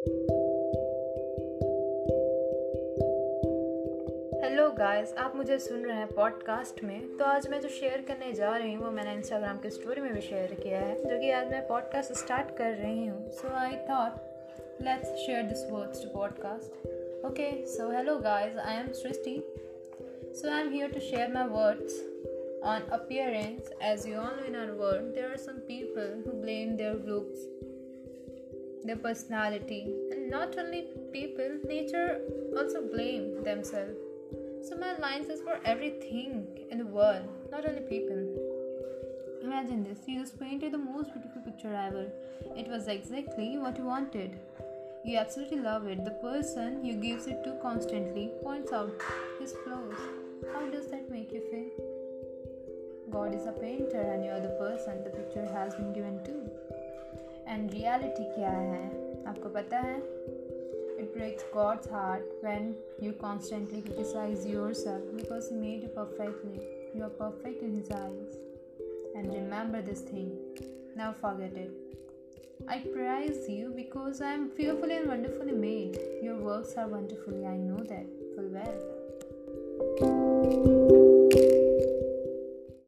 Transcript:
Hello guys आप मुझे सुन रहे हैं पॉडकास्ट में। तो आज मैं जो शेयर करने जा रही हूँ, वो मैंने इंस्टाग्राम की स्टोरी में भी शेयर किया है, जो कि आज मैं पॉडकास्ट स्टार्ट कर रही हूँ। So I thought let's share this words to podcast okay so hello guys I am Srishti so I am here to share my words on appearance. As you all know in our world, there are some people who blame looks. Their personality and not only people nature also blame themselves so my alliance is for everything in the world, not only people. Imagine this, you just painted the most beautiful picture ever. It was exactly what you wanted. You absolutely love it. The person you gives it to constantly points out his flaws. How does that make you feel? God is a painter and you are the person the picture has been given to. And reality क्या है आपको पता है it breaks God's heart when you constantly criticize yourself because He made you perfectly. You are perfect in His eyes. And remember this thing. Never forget it. I praise you because I am fearfully and wonderfully made. Your works are wonderfully, I know that full well.